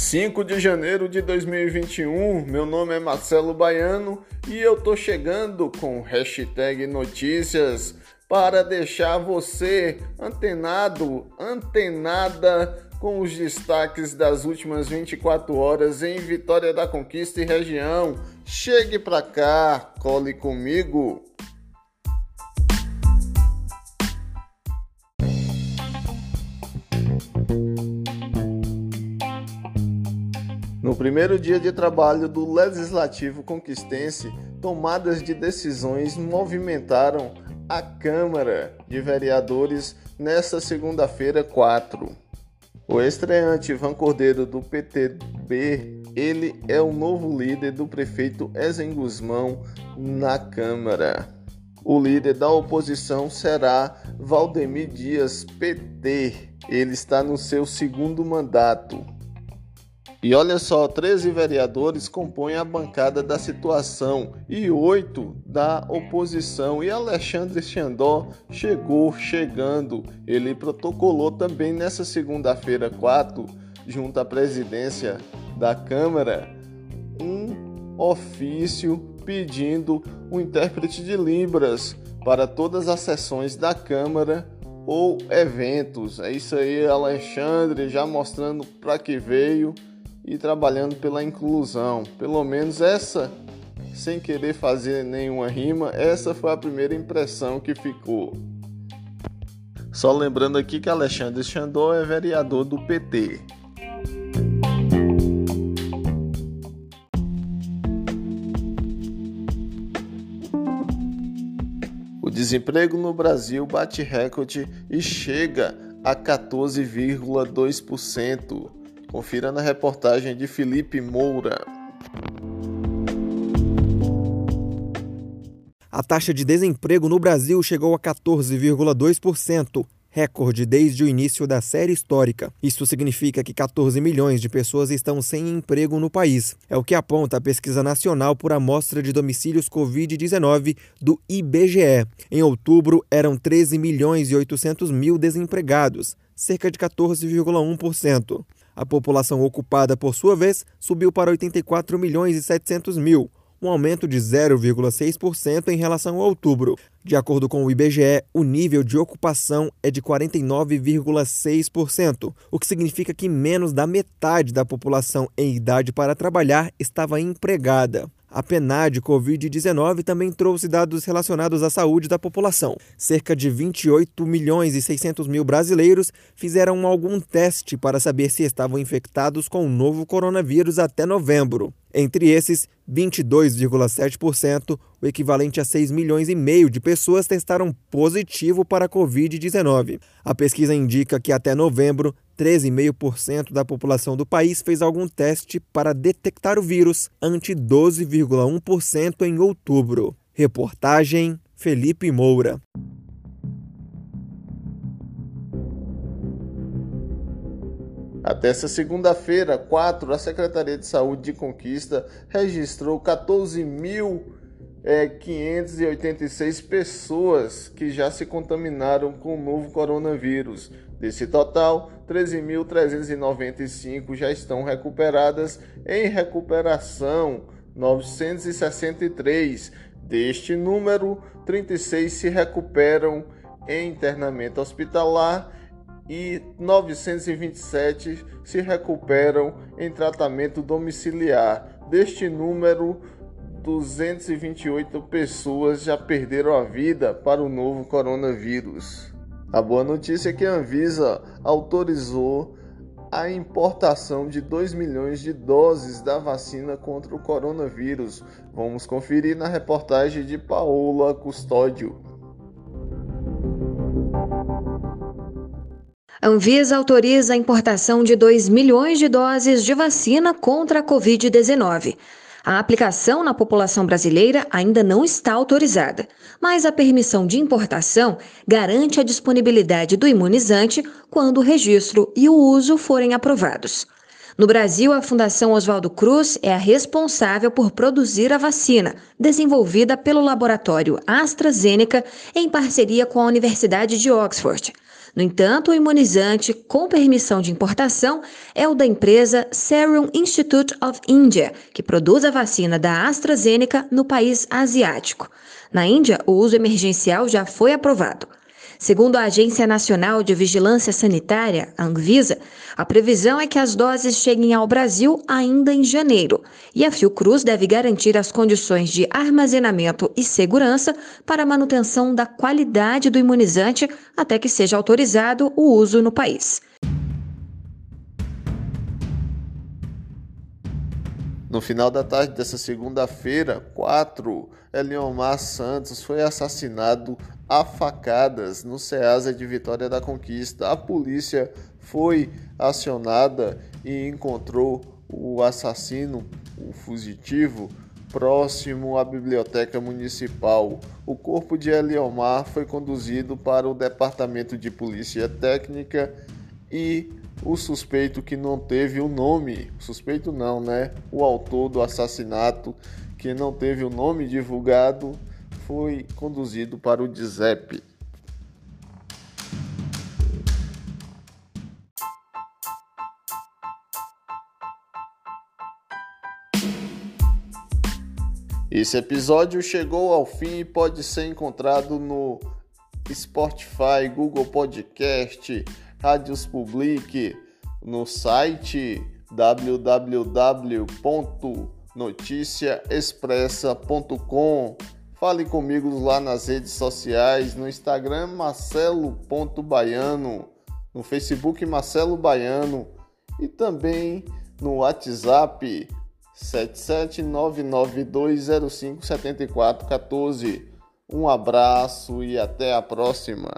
5 de janeiro de 2021, meu nome é Marcelo Baiano e eu tô chegando com hashtag notícias para deixar você antenado, antenada com os destaques das últimas 24 horas em Vitória da Conquista e região. Chegue pra cá, cole comigo. Primeiro dia de trabalho do Legislativo Conquistense, tomadas de decisões movimentaram a Câmara de Vereadores nesta segunda-feira, 4. O estreante Ivan Cordeiro do PTB, ele é o novo líder do prefeito Ezen Guzmão na Câmara. O líder da oposição será Valdemir Dias, PT. Ele está no seu segundo mandato. E olha só, 13 vereadores compõem a bancada da situação e oito da oposição. E Alexandre Xandó chegou chegando. Ele protocolou também nessa segunda-feira, 4, junto à presidência da Câmara, um ofício pedindo um intérprete de Libras para todas as sessões da Câmara ou eventos. É isso aí, Alexandre, já mostrando para que veio e trabalhando pela inclusão. Pelo menos essa, sem querer fazer nenhuma rima, essa foi a primeira impressão que ficou. Só lembrando aqui que Alexandre Xandó é vereador do PT. O desemprego no Brasil bate recorde e chega a 14,2%. Confira na reportagem de Felipe Moura. A taxa de desemprego no Brasil chegou a 14,2%, recorde desde o início da série histórica. Isso significa que 14 milhões de pessoas estão sem emprego no país. É o que aponta a Pesquisa Nacional por Amostra de Domicílios Covid-19 do IBGE. Em outubro, eram 13 milhões e 800 mil desempregados, cerca de 14,1%. A população ocupada, por sua vez, subiu para 84 milhões e 700 mil, um aumento de 0,6% em relação a outubro. De acordo com o IBGE, o nível de ocupação é de 49,6%, o que significa que menos da metade da população em idade para trabalhar estava empregada. A PNAD Covid-19 também trouxe dados relacionados à saúde da população. Cerca de 28 milhões e 600 mil brasileiros fizeram algum teste para saber se estavam infectados com o novo coronavírus até novembro. Entre esses, 22,7%, o equivalente a 6 milhões e meio de pessoas testaram positivo para a Covid-19. A pesquisa indica que até novembro, 13,5% da população do país fez algum teste para detectar o vírus, ante 12,1% em outubro. Reportagem Felipe Moura. Até essa segunda-feira, 4, a Secretaria de Saúde de Conquista registrou 14.586 pessoas que já se contaminaram com o novo coronavírus. Desse total, 13.395 já estão recuperadas. Em recuperação, 963. Deste número, 36 se recuperam em internamento hospitalar e 927 se recuperam em tratamento domiciliar. Deste número, 228 pessoas já perderam a vida para o novo coronavírus. A boa notícia é que a Anvisa autorizou a importação de 2 milhões de doses da vacina contra o coronavírus. Vamos conferir na reportagem de Paola Custódio. A Anvisa autoriza a importação de 2 milhões de doses de vacina contra a Covid-19. A aplicação na população brasileira ainda não está autorizada, mas a permissão de importação garante a disponibilidade do imunizante quando o registro e o uso forem aprovados. No Brasil, a Fundação Oswaldo Cruz é a responsável por produzir a vacina, desenvolvida pelo laboratório AstraZeneca em parceria com a Universidade de Oxford. No entanto, o imunizante com permissão de importação é o da empresa Serum Institute of India, que produz a vacina da AstraZeneca no país asiático. Na Índia, o uso emergencial já foi aprovado. Segundo a Agência Nacional de Vigilância Sanitária, a Anvisa, a previsão é que as doses cheguem ao Brasil ainda em janeiro, e a Fiocruz deve garantir as condições de armazenamento e segurança para a manutenção da qualidade do imunizante até que seja autorizado o uso no país. No final da tarde dessa segunda-feira, 4, Eliomar Santos foi assassinado a facadas no Ceasa de Vitória da Conquista. A polícia foi acionada e encontrou o assassino, o fugitivo, próximo à biblioteca municipal. O corpo de Eliomar foi conduzido para o departamento de polícia técnica e o suspeito que não teve o nome, suspeito não, né? O autor do assassinato que não teve o nome divulgado foi conduzido para o DISEP. Esse episódio chegou ao fim e pode ser encontrado no Spotify, Google Podcast, Rádios Public, no site www.noticiaexpressa.com Fale comigo lá nas redes sociais, no Instagram marcelo.baiano, no Facebook Marcelo Baiano e também no WhatsApp 77992057414. Um abraço e até a próxima.